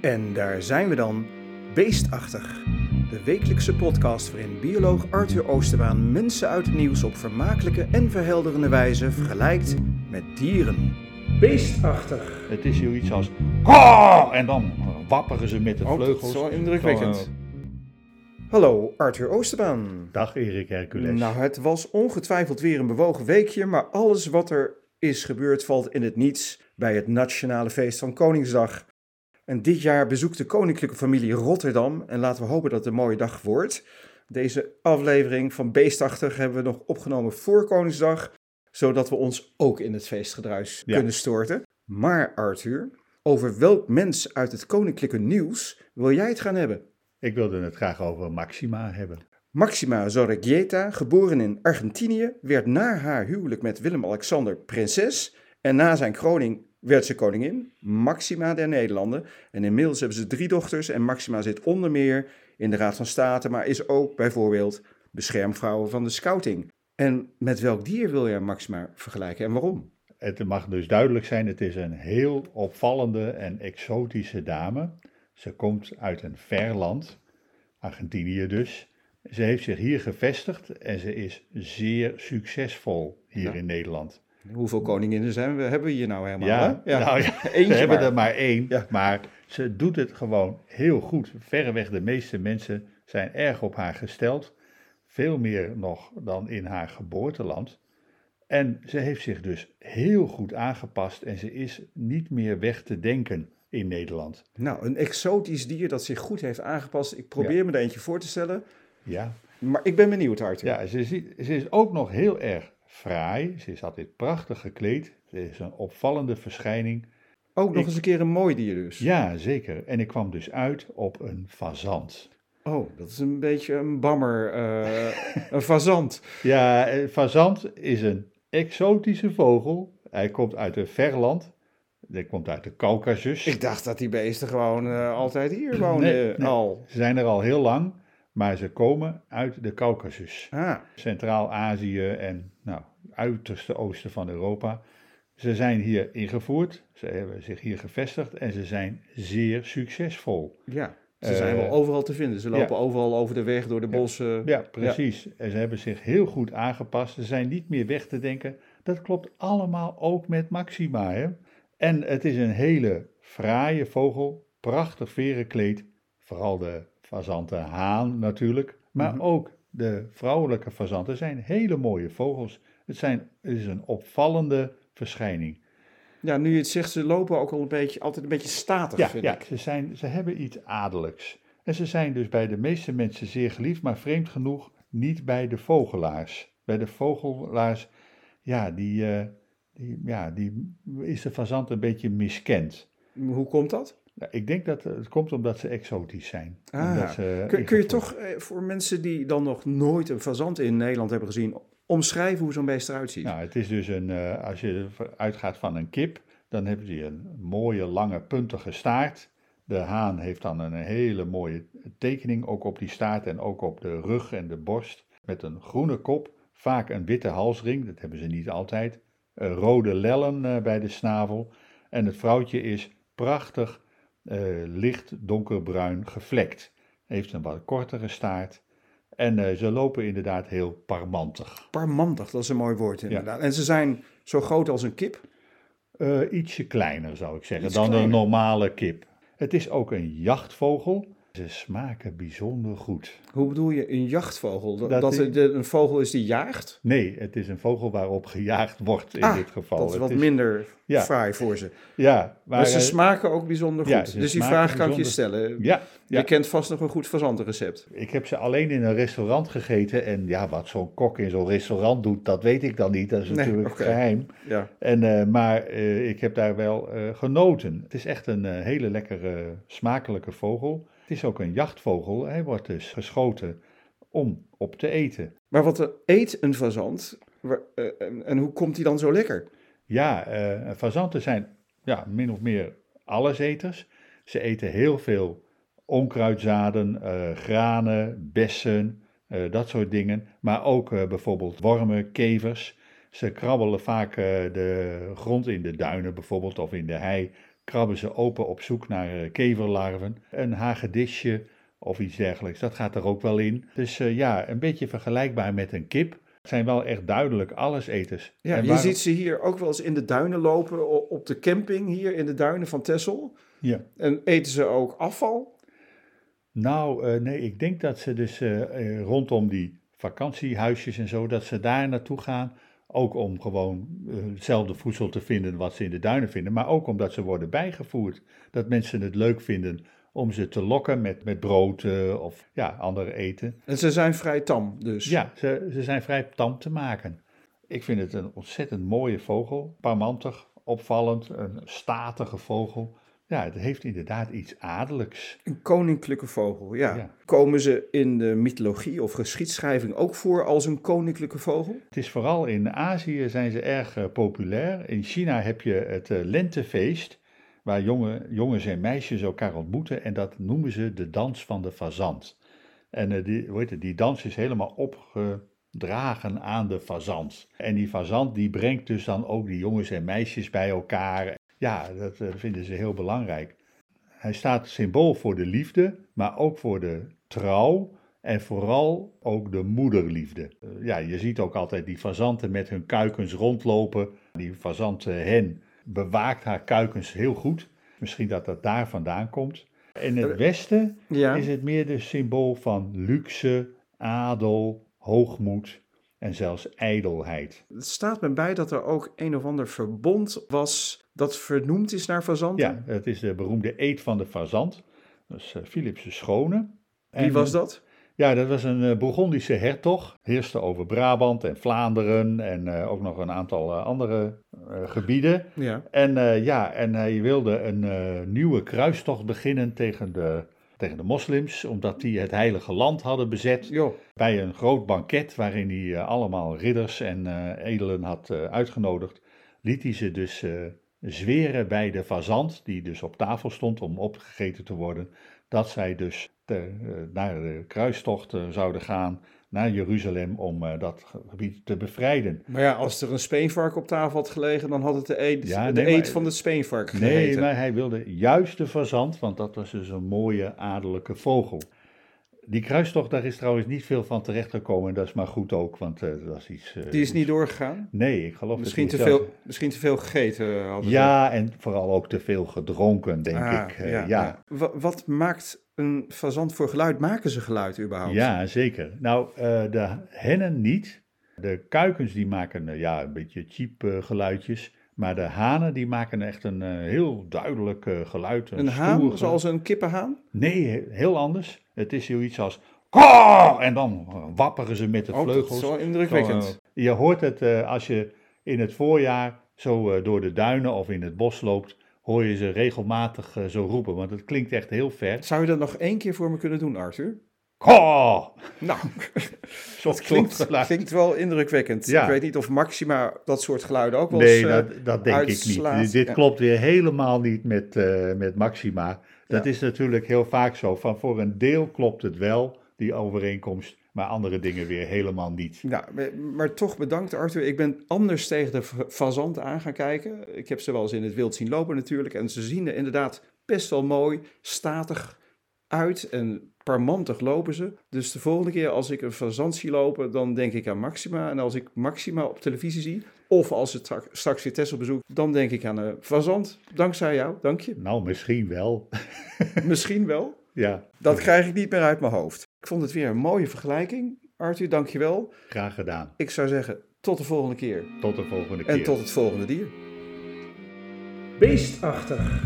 En daar zijn we dan, Beestachtig. De wekelijkse podcast waarin bioloog Arthur Oosterbaan mensen uit het nieuws op vermakelijke en verhelderende wijze vergelijkt met dieren. Beestachtig. Het is zoiets als. En dan wapperen ze met de Oh, dat vleugels. is wel indrukwekkend. Zo, Hallo, Arthur Oosterbaan. Dag Erik Hercules. Nou, het was ongetwijfeld weer een bewogen weekje, maar alles wat er is gebeurd valt in het niets bij het Nationale Feest van Koningsdag. En dit jaar bezoekt de koninklijke familie Rotterdam en laten we hopen dat het een mooie dag wordt. Deze aflevering van Beestachtig hebben we nog opgenomen voor Koningsdag, zodat we ons ook in het feestgedruis Ja. kunnen storten. Maar Arthur, over welk mens uit het koninklijke nieuws wil jij het gaan hebben? Ik wilde het graag over Maxima hebben. Maxima Zorregieta, geboren in Argentinië, werd na haar huwelijk met Willem-Alexander prinses en na zijn kroning werd ze koningin, Maxima der Nederlanden. En inmiddels hebben ze drie dochters en Maxima zit onder meer in de Raad van State, maar is ook bijvoorbeeld beschermvrouw van de scouting. En met welk dier wil je Maxima vergelijken en waarom? Het mag dus duidelijk zijn, het is een heel opvallende en exotische dame. Ze komt uit een ver land, Argentinië dus. Ze heeft zich hier gevestigd en ze is zeer succesvol hier Ja. in Nederland. Hoeveel koninginnen zijn we, hebben we hier nou helemaal? Ja, hè? nou ja, Eentje we hebben maar. er maar één, Ja. maar ze doet het gewoon heel goed. Verreweg de meeste mensen zijn erg op haar gesteld. Veel meer nog dan in haar geboorteland. En ze heeft zich dus heel goed aangepast en ze is niet meer weg te denken in Nederland. Nou, een exotisch dier dat zich goed heeft aangepast. Ik probeer Ja. me er eentje voor te stellen, Ja, maar ik ben benieuwd, Arthur. ja ze, ze is ook nog heel erg fraai. Ze is altijd prachtig gekleed. Ze is een opvallende verschijning. Ook nog Ik- eens een keer een mooi dier dus. Ja, zeker. En ik kwam dus uit op een fazant. Oh, dat is een beetje een bammer, eh, een fazant. Ja, eh, fazant is een exotische vogel. Hij komt uit een ver land. Hij komt uit de Caucasus. Ik dacht dat die beesten gewoon eh, altijd hier Nee, nee. al. Ze zijn er al heel lang, maar ze komen uit de Caucasus. Ah, Centraal-Azië en nou, uiterste oosten van Europa. Ze zijn hier ingevoerd, ze hebben zich hier gevestigd en ze zijn zeer succesvol. ja. Ze Eh, zijn wel overal te vinden. Ze lopen ja. overal over de weg, door de bossen. Ja, precies. En ze hebben zich heel goed aangepast. Ze zijn niet meer weg te denken. Dat klopt allemaal ook met Maxima. Hè? En het is een hele fraaie vogel, prachtig verenkleed. Vooral de fazanten haan natuurlijk. Maar Mhm. ook de vrouwelijke fazanten zijn hele mooie vogels. Het, zijn, het is een opvallende verschijning. Ja, nu je het zegt, ze lopen ook al een beetje, altijd een beetje statig, Ja, vind ja ik. ze, zijn, ze hebben iets adellijks. En ze zijn dus bij de meeste mensen zeer geliefd, maar vreemd genoeg niet bij de vogelaars. Bij de vogelaars, ja, die, eh, die, ja, die is de fazant een beetje miskend. Hoe komt dat? Nou, ik denk dat het komt omdat ze exotisch zijn. Ah, ze Kun, kun je toch eh, voor mensen die dan nog nooit een fazant in Nederland hebben gezien, omschrijven hoe zo'n beest eruit ziet? Nou, het is dus een, eh, als je uitgaat van een kip, dan hebben die een mooie, lange, puntige staart. De haan heeft dan een hele mooie tekening, ook op die staart en ook op de rug en de borst. Met een groene kop, vaak een witte halsring, dat hebben ze niet altijd. Eh, rode lellen bij de snavel. En het vrouwtje is prachtig licht donkerbruin gevlekt. Heeft een wat kortere staart. En eh, ze lopen inderdaad heel parmantig. Parmantig, dat is een mooi woord inderdaad. En ze zijn zo groot als een kip. Eh, ietsje kleiner zou ik zeggen Iets dan kleiner. een normale kip. Het is ook een jachtvogel. Ze smaken bijzonder goed. Hoe bedoel je een jachtvogel? Dat, Dat dat is- het een vogel is die jaagt? Nee, het is een vogel waarop gejaagd wordt in ah, dit geval. dat is Het wat minder ja. fraai voor ze. Ja, Maar, maar, ze eh, smaken ook bijzonder goed. ja, dus die vraag kan ik je stellen. ja, ja. Je kent vast nog een goed fazantenrecept. ik heb ze alleen in een restaurant gegeten. En ja, wat zo'n kok in zo'n restaurant doet, dat weet ik dan niet. Dat is Nee, natuurlijk geheim. Ja. En, eh, maar eh, ik heb daar wel genoten. Het is echt een hele lekkere, smakelijke vogel. Het is ook een jachtvogel. Hij wordt dus geschoten om op te eten. Maar wat eet een fazant? Eh, en, hoe komt die dan zo lekker? Ja, eh fazanten zijn ja, min of meer alleseters. Ze eten heel veel onkruidzaden, eh, granen, bessen, dat soort dingen. Maar ook bijvoorbeeld wormen, kevers. Ze krabbelen vaak de grond in de duinen bijvoorbeeld of in de hei krabben ze open op zoek naar uh, keverlarven. Een hagedisje of iets dergelijks, dat gaat er ook wel in. Dus uh, ja, een beetje vergelijkbaar met een kip. Het zijn wel echt duidelijk alleseters. Ja, je ziet ze hier ook wel eens in de duinen lopen, op de camping hier in de duinen van Texel. Ja. En eten ze ook afval? Nou, uh, nee, ik denk dat ze dus rondom die vakantiehuisjes en zo, dat ze daar naartoe gaan. Ook om gewoon hetzelfde voedsel te vinden wat ze in de duinen vinden, maar ook omdat ze worden bijgevoerd. Dat mensen het leuk vinden om ze te lokken met, met brood of ja, andere eten. En ze zijn vrij tam dus? Ja, ze, ze zijn vrij tam te maken. Ik vind het een ontzettend mooie vogel, parmantig, opvallend, een statige vogel. Ja, het heeft inderdaad iets adellijks. Een koninklijke vogel, ja. ja. Komen ze in de mythologie of geschiedschrijving ook voor als een koninklijke vogel? Het is vooral in Azië zijn ze erg uh, populair. In China heb je het uh, lentefeest, waar jonge, jongens en meisjes elkaar ontmoeten en dat noemen ze de dans van de fazant. En uh, die, hoe heet het, die dans is helemaal opgedragen aan de fazant. En die fazant die brengt dus dan ook die jongens en meisjes bij elkaar. Ja, dat uh, vinden ze heel belangrijk. Hij staat symbool voor de liefde, maar ook voor de trouw en vooral ook de moederliefde. Uh, ja, je ziet ook altijd die fazanten met hun kuikens rondlopen. Die fazanten hen bewaakt haar kuikens heel goed. Misschien dat dat daar vandaan komt. In het westen ja. is het meer de symbool van luxe, adel, hoogmoed en zelfs ijdelheid. Het staat me bij dat er ook een of ander verbond was dat vernoemd is naar fazanten. Ja, het is de beroemde eet van de fazant. Dat is uh, Philips' schone. Wie was dat? Ja, dat was een uh, Bourgondische hertog. Heerste over Brabant en Vlaanderen en uh, ook nog een aantal uh, andere gebieden. Ja. En, ja, en hij wilde een nieuwe kruistocht beginnen tegen de, tegen de moslims, omdat die het heilige land hadden bezet. Jo. Bij een groot banket waarin hij allemaal ridders en edelen had uitgenodigd, liet hij ze dus zweren bij de fazant, die dus op tafel stond om opgegeten te worden, dat zij dus te, uh, naar de kruistocht uh, zouden gaan naar Jeruzalem om uh, dat gebied te bevrijden. Maar ja, als er een speenvark op tafel had gelegen, dan had het de eet, ja, de nee, eet van het speenvark gegeten. Nee, maar hij wilde juist de fazant, want dat was dus een mooie adellijke vogel. Die kruistocht, daar is trouwens niet veel van terechtgekomen. Dat is maar goed ook, want uh, dat was iets... Uh, die is niet doorgegaan? Nee, ik geloof misschien te veel, Misschien te veel gegeten hadden Ja, en vooral ook te veel gedronken, denk ah, ik. Uh, ja, ja. ja. Wat maakt een fazant voor geluid? Maken ze geluid überhaupt? Ja, zeker. Nou, de hennen niet. De kuikens die maken ja, een beetje cheap geluidjes. Maar de hanen die maken echt een heel duidelijk geluid. Een, een haan, zoals een kippenhaan? Nee, heel anders. Het is zoiets als. En dan wapperen ze met de oh, vleugels. Dat is wel indrukwekkend. Zo, uh, je hoort het als je in het voorjaar zo door de duinen of in het bos loopt. Hoor je ze regelmatig zo roepen, want het klinkt echt heel ver. Zou je dat nog één keer voor me kunnen doen, Arthur? Kaw! Nou, dat klinkt, klinkt wel indrukwekkend. Ja. Ik weet niet of Maxima dat soort geluiden ook wel Nee, dat, dat denk uitslaat. ik niet. Dit ja. klopt weer helemaal niet met, met Maxima. Dat ja. is natuurlijk heel vaak zo. Van voor een deel klopt het wel, die overeenkomst, maar andere dingen weer helemaal niet. Ja, maar toch bedankt Arthur. Ik ben anders tegen de fazanten aan gaan kijken. Ik heb ze wel eens in het wild zien lopen natuurlijk. En ze zien er inderdaad best wel mooi, statig uit en parmantig lopen ze. Dus de volgende keer als ik een fazant zie lopen, dan denk ik aan Maxima. En als ik Maxima op televisie zie, of als het straks weer Tessel bezoekt, dan denk ik aan een fazant. Dankzij jou, dank je. Nou, misschien wel. misschien wel? Ja. Dat krijg ik niet meer uit mijn hoofd. Ik vond het weer een mooie vergelijking. Arthur, dank je wel. Graag gedaan. Ik zou zeggen, tot de volgende keer. Tot de volgende keer. En tot het volgende dier. Beestachtig.